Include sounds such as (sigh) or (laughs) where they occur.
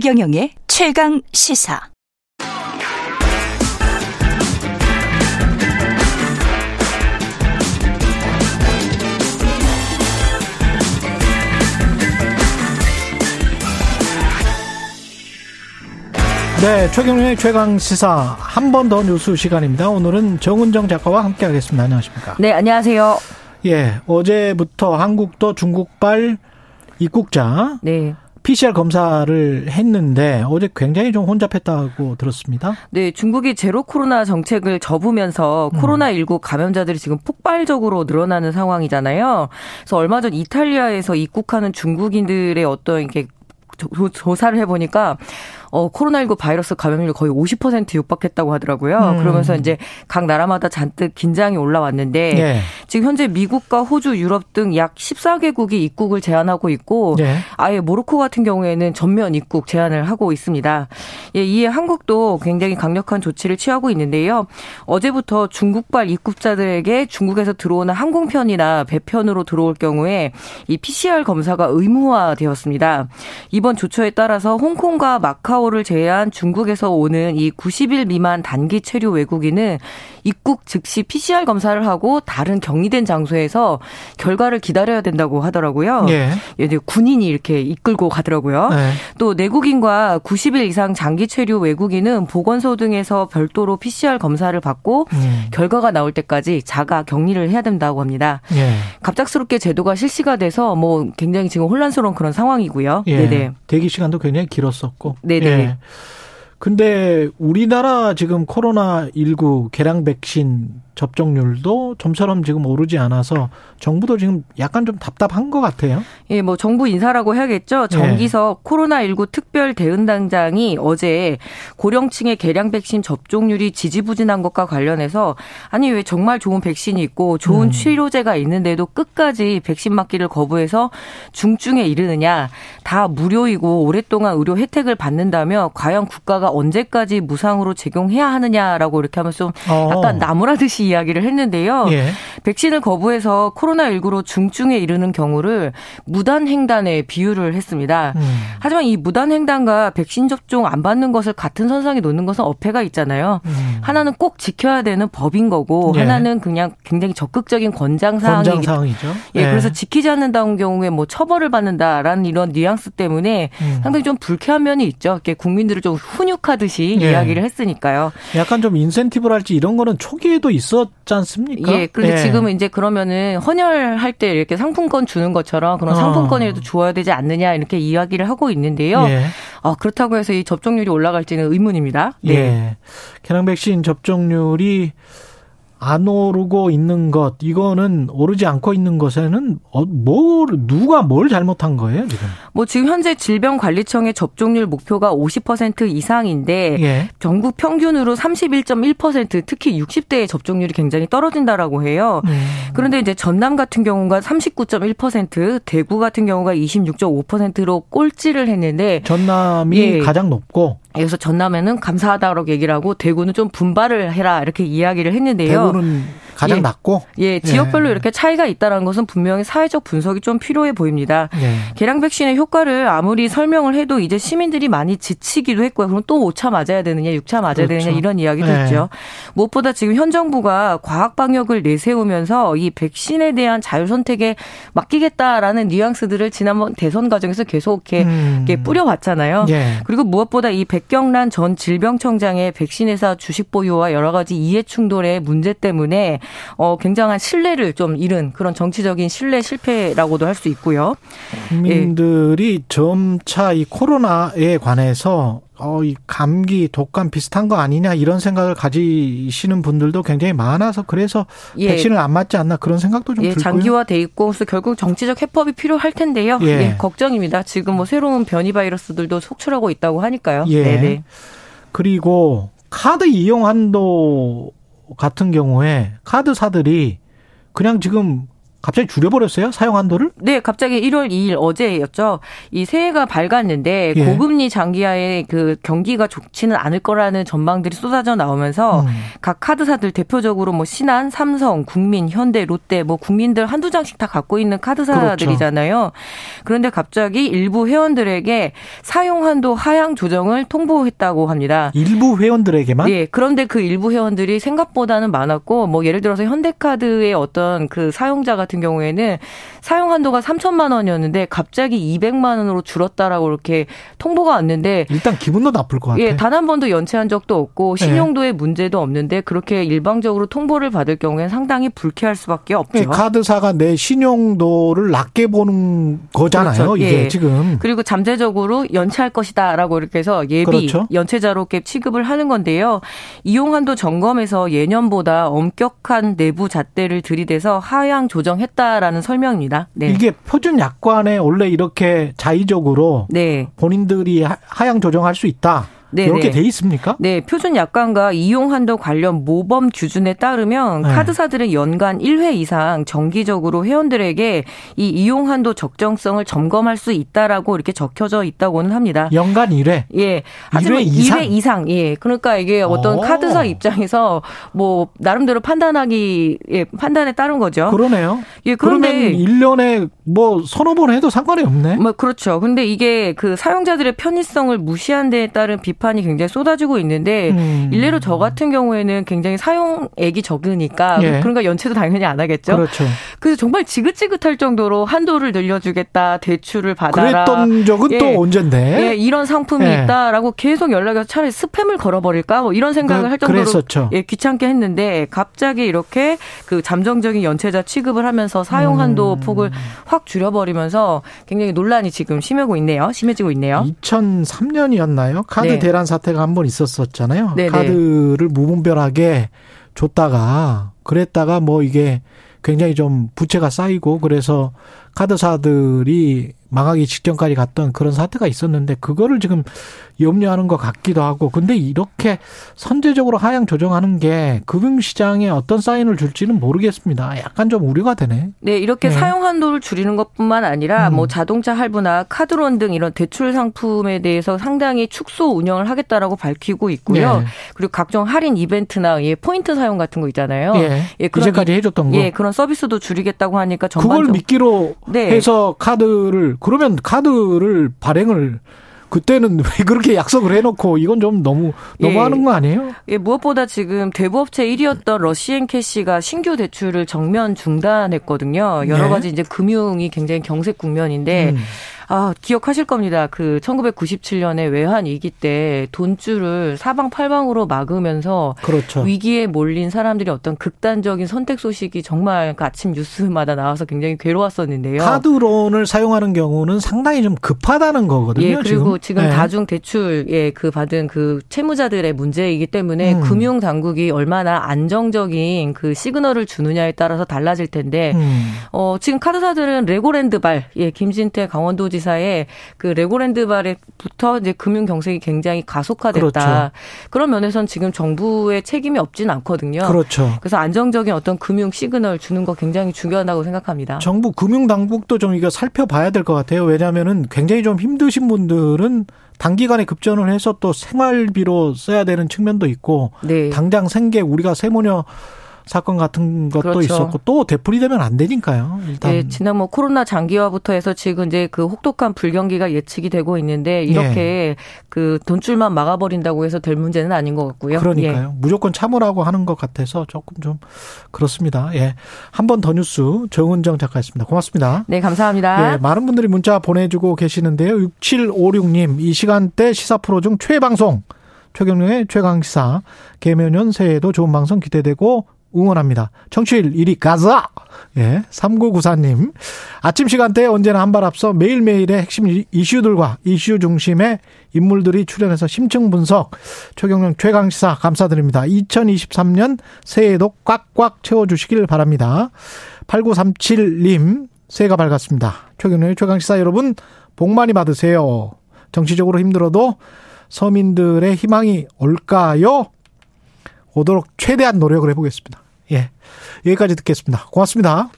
최경영의 최강 시사. 네, 최경영의 최강 시사 한 번 더 뉴스 시간입니다. 오늘은 정은정 작가와 함께하겠습니다. 안녕하십니까? 네, 안녕하세요. 예, 어제부터 한국도 중국발 입국자 네. PCR 검사를 했는데 어제 굉장히 좀 혼잡했다고 들었습니다. 네, 중국이 제로 코로나 정책을 접으면서 음. 코로나19 감염자들이 지금 폭발적으로 늘어나는 상황이잖아요. 그래서 얼마 전 이탈리아에서 입국하는 중국인들의 어떤 이게 조사를 해보니까 어, 코로나19 바이러스 감염률 거의 50% 육박했다고 하더라고요. 음. 그러면서 이제 각 나라마다 잔뜩 긴장이 올라왔는데 네. 지금 현재 미국과 호주, 유럽 등 약 14개국이 입국을 제한하고 있고 네. 아예 모로코 같은 경우에는 전면 입국 제한을 하고 있습니다. 예, 이에 한국도 굉장히 강력한 조치를 취하고 있는데요. 어제부터 중국발 입국자들에게 중국에서 들어오는 항공편이나 배편으로 들어올 경우에 이 PCR 검사가 의무화되었습니다. 이번 조처에 따라서 홍콩과 마카오 마카오를 제외한 중국에서 오는 이 90일 미만 단기 체류 외국인은 입국 즉시 PCR 검사를 하고 다른 격리된 장소에서 결과를 기다려야 된다고 하더라고요. 예. 예 군인이 이렇게 이끌고 가더라고요. 네. 또 내국인과 90일 이상 장기 체류 외국인은 보건소 등에서 별도로 PCR 검사를 받고 음. 결과가 나올 때까지 자가 격리를 해야 된다고 합니다. 예. 갑작스럽게 제도가 실시가 돼서 뭐 굉장히 지금 혼란스러운 그런 상황이고요. 예. 네네. 대기 시간도 굉장히 길었었고. 네네. 예. 근데 우리나라 지금 코로나 19 개량 백신 접종률도 좀처럼 지금 오르지 않아서 정부도 지금 약간 좀 답답한 것 같아요. 예, 뭐 정부 인사라고 해야겠죠. 정기석 예. 코로나19 특별 대응단장이 어제 고령층의 개량 백신 접종률이 지지부진한 것과 관련해서 아니 왜 정말 좋은 백신이 있고 좋은 음. 치료제가 있는데도 끝까지 백신 맞기를 거부해서 중증에 이르느냐 다 무료이고 오랫동안 의료 혜택을 받는다며 과연 국가가 언제까지 무상으로 제공해야 하느냐라고 이렇게 하면서 어. 약간 나무라듯이 이야기를 했는데요. 예. 백신을 거부해서 코로나19로 중증에 이르는 경우를 무단 횡단에 비유를 했습니다. 음. 하지만 이 무단 횡단과 백신 접종 안 받는 것을 같은 선상에 놓는 것은 어폐가 있잖아요. 음. 하나는 꼭 지켜야 되는 법인 거고 예. 하나는 그냥 굉장히 적극적인 권장 사항이죠. 예, 예, 그래서 지키지 않는다는 경우에 뭐 처벌을 받는다라는 이런 뉘앙스 때문에 음. 상당히 좀 불쾌한 면이 있죠. 이렇게 국민들을 좀 훈육하듯이 예. 이야기를 했으니까요. 약간 좀 인센티브랄지 이런 거는 초기에도 있었지 않습니까? 예. 그런데 예. 지금은 이제 그러면은 헌혈할 때 이렇게 상품권 주는 것처럼 그런 어. 상품권이라도 주어야 되지 않느냐 이렇게 이야기를 하고 있는데요. 예. 아, 그렇다고 해서 이 접종률이 올라갈지는 의문입니다. 네. 예. 개량 백신 접종률이 안 오르고 있는 것 이거는 오르지 않고 있는 것에는 어, 뭐 누가 뭘 잘못한 거예요 지금? 뭐 지금 현재 질병관리청의 접종률 목표가 50% 이상인데 예. 전국 평균으로 31.1% 특히 60대의 접종률이 굉장히 떨어진다라고 해요. 음. 그런데 이제 전남 같은 경우가 39.1% 대구 같은 경우가 26.5%로 꼴찌를 했는데 전남이 예. 가장 높고 여기서 전남에는 감사하다고 얘기를 하고 대구는 좀 분발을 해라 이렇게 이야기를 했는데요. 대구는 가장 예. 낮고 예 지역별로 예. 이렇게 차이가 있다는 것은 분명히 사회적 분석이 좀 필요해 보입니다. 예. 계량 백신의 효과를 아무리 설명을 해도 이제 시민들이 많이 지치기도 했고요. 그럼 또 5차 맞아야 되느냐, 6차 맞아야 그렇죠. 되느냐 이런 이야기도 예. 있죠. 무엇보다 지금 현 정부가 과학 방역을 내세우면서 이 백신에 대한 자율 선택에 맡기겠다라는 뉘앙스들을 지난번 대선 과정에서 계속 이렇게, 음. 이렇게 뿌려왔잖아요. 예. 그리고 무엇보다 이 백 경란 전 질병청장의 백신 회사 주식 보유와 여러 가지 이해 충돌의 문제 때문에 어, 굉장한 신뢰를 좀 잃은 그런 정치적인 신뢰 실패라고도 할 수 있고요. 국민들이 예. 점차 이 코로나에 관해서 어, 이 감기, 독감 비슷한 거 아니냐 이런 생각을 가지시는 분들도 굉장히 많아서 그래서 예. 백신을 안 맞지 않나 그런 생각도 좀 예, 들고요. 장기화돼 있고 그래서 결국 정치적 해법이 필요할 텐데요. 예. 예. 걱정입니다. 지금 뭐 새로운 변이 바이러스들도 속출하고 있다고 하니까요. 예. 네네. 그리고 카드 이용 한도 같은 경우에 카드사들이 그냥 지금 갑자기 줄여버렸어요? 사용 한도를? 네, 갑자기 1월 2일 어제였죠. 이 새해가 밝았는데 예. 고금리 장기하에 그 경기가 좋지는 않을 거라는 전망들이 쏟아져 나오면서 음. 각 카드사들 대표적으로 뭐 신한, 삼성, 국민, 현대, 롯데 뭐 국민들 한두 장씩 다 갖고 있는 카드사들이잖아요. 그렇죠. 그런데 갑자기 일부 회원들에게 사용 한도 하향 조정을 통보했다고 합니다. 일부 회원들에게만? 네, 그런데 그 일부 회원들이 생각보다는 많았고 뭐 예를 들어서 현대카드의 어떤 그 사용자가 같은 경우에는 사용 한도가 3천만 원이었는데 갑자기 200만 원으로 줄었다라고 이렇게 통보가 왔는데 일단 기분도 나쁠 것 같아요. 예, 단 한 번도 연체한 적도 없고 네. 신용도에 네. 문제도 없는데 그렇게 일방적으로 통보를 받을 경우에는 상당히 불쾌할 수밖에 없죠. 네, 카드사가 내 신용도를 낮게 보는 거잖아요. 그렇죠. 이게 예. 지금. 그리고 잠재적으로 연체할 것이다라고 이렇게 해서 예비 그렇죠. 연체자로 이렇게 취급을 하는 건데요. 이용 한도 점검에서 예년보다 엄격한 내부 잣대를 들이대서 하향 조정 했다라는 설명입니다. 네. 이게 표준 약관에 원래 이렇게 자의적으로 네. 본인들이 하향 조정할 수 있다. 네, 이렇게 네. 돼 있습니까? 네, 표준 약관과 이용 한도 관련 모범 규준에 따르면 네. 카드사들은 연간 1회 이상 정기적으로 회원들에게 이 이용 한도 적정성을 점검할 수 있다라고 이렇게 적혀져 있다고는 합니다. 연간 1회? 예. 하지만 1회 이상? 2회 이상. 예. 그러니까 이게 어떤 오. 카드사 입장에서 뭐 나름대로 판단하기 예, 판단에 따른 거죠. 그러네요. 예, 그런데 그러면 1년에 뭐 서너 번 해도 상관이 없네. 뭐 그렇죠. 근데 이게 그 사용자들의 편의성을 무시한 데에 따른 비 비판이 굉장히 쏟아지고 있는데 음. 일례로 저 같은 경우에는 굉장히 사용액이 적으니까 예. 그러니까 연체도 당연히 안 하겠죠. 그렇죠. 그래서 정말 지긋지긋할 정도로 한도를 늘려주겠다, 대출을 받아라. 그랬던 적은 예. 또 언젠데? 예, 이런 상품이 예. 있다라고 계속 연락이 와서 차라리 스팸을 걸어버릴까 뭐 이런 생각을 그, 할 정도로 그랬었죠. 예, 귀찮게 했는데 갑자기 이렇게 그 잠정적인 연체자 취급을 하면서 사용 한도 음. 폭을 확 줄여버리면서 굉장히 논란이 지금 심해고 있네요. 심해지고 있네요. 2003년이었나요? 카드 네. 대란 사태가 한 번 있었었잖아요. 네네. 카드를 무분별하게 줬다가 그랬다가 뭐 이게 굉장히 좀 부채가 쌓이고 그래서 카드사들이 망하기 직전까지 갔던 그런 사태가 있었는데 그거를 지금 염려하는 것 같기도 하고 근데 이렇게 선제적으로 하향 조정하는 게 금융시장에 어떤 사인을 줄지는 모르겠습니다. 약간 좀 우려가 되네. 네, 이렇게 네. 사용 한도를 줄이는 것뿐만 아니라 음. 뭐 자동차 할부나 카드론 등 이런 대출 상품에 대해서 상당히 축소 운영을 하겠다라고 밝히고 있고요. 네. 그리고 각종 할인 이벤트나 예, 포인트 사용 같은 거 있잖아요. 예, 예 그런 이제까지 해줬던 거. 예, 그런 서비스도 줄이겠다고 하니까 전반적으로 그걸 미끼로 네. 해서 카드를 그러면 카드를 발행을 그때는 (laughs) 왜 그렇게 약속을 해놓고 이건 좀 너무 너무하는 예. 거 아니에요? 예, 무엇보다 지금 대부업체 1위였던 러시앤캐시가 신규 대출을 정면 중단했거든요. 여러 네. 가지 이제 금융이 굉장히 경색 국면인데 음. 아, 기억하실 겁니다. 그 1997년에 외환 위기 때 돈줄을 사방팔방으로 막으면서 그렇죠. 위기에 몰린 사람들이 어떤 극단적인 선택 소식이 정말 그 아침 뉴스마다 나와서 굉장히 괴로웠었는데요. 카드론을 사용하는 경우는 상당히 좀 급하다는 거거든요. 예, 그리고 지금, 지금 네. 다중 대출에 그 받은 그 채무자들의 문제이기 때문에 음. 금융 당국이 얼마나 안정적인 그 시그널을 주느냐에 따라서 달라질 텐데 음. 어, 지금 카드사들은 레고랜드발 예, 김진태 강원도지 지사의 그 레고랜드 발에부터 이제 금융 경색이 굉장히 가속화됐다. 그렇죠. 그런 면에선 지금 정부의 책임이 없진 않거든요. 그렇죠. 그래서 안정적인 어떤 금융 시그널 주는 거 굉장히 중요하다고 생각합니다. 정부 금융 당국도 좀 이거 살펴봐야 될 것 같아요. 왜냐하면은 굉장히 좀 힘드신 분들은 단기간에 급전을 해서 또 생활비로 써야 되는 측면도 있고 네. 당장 생계 우리가 세모녀 사건 같은 것도 그렇죠. 있었고 또 되풀이되면 안 되니까요. 일단 네, 지난 뭐 코로나 장기화부터 해서 지금 이제 그 혹독한 불경기가 예측이 되고 있는데 이렇게 예. 그 돈줄만 막아버린다고 해서 될 문제는 아닌 것 같고요. 그러니까요. 예. 무조건 참으라고 하는 것 같아서 조금 좀 그렇습니다. 예, 한 번 더 뉴스 정은정 작가였습니다. 고맙습니다. 네, 감사합니다. 예, 많은 분들이 문자 보내주고 계시는데요. 6756님 이 시간대 시사 프로 중 최방송. 최경영의 최강시사 개면연 새해에도 좋은 방송 기대되고 응원합니다. 청취율 1위 가자! 예, 3994님. 아침 시간대에 언제나 한 발 앞서 매일매일의 핵심 이슈들과 이슈 중심의 인물들이 출연해서 심층 분석. 최경영 최강시사 감사드립니다. 2023년 새해에도 꽉꽉 채워주시길 바랍니다. 8937님, 새해가 밝았습니다. 최경영의 최강시사 여러분, 복 많이 받으세요. 정치적으로 힘들어도 서민들의 희망이 올까요? 오도록 최대한 노력을 해보겠습니다. 예. 여기까지 듣겠습니다. 고맙습니다.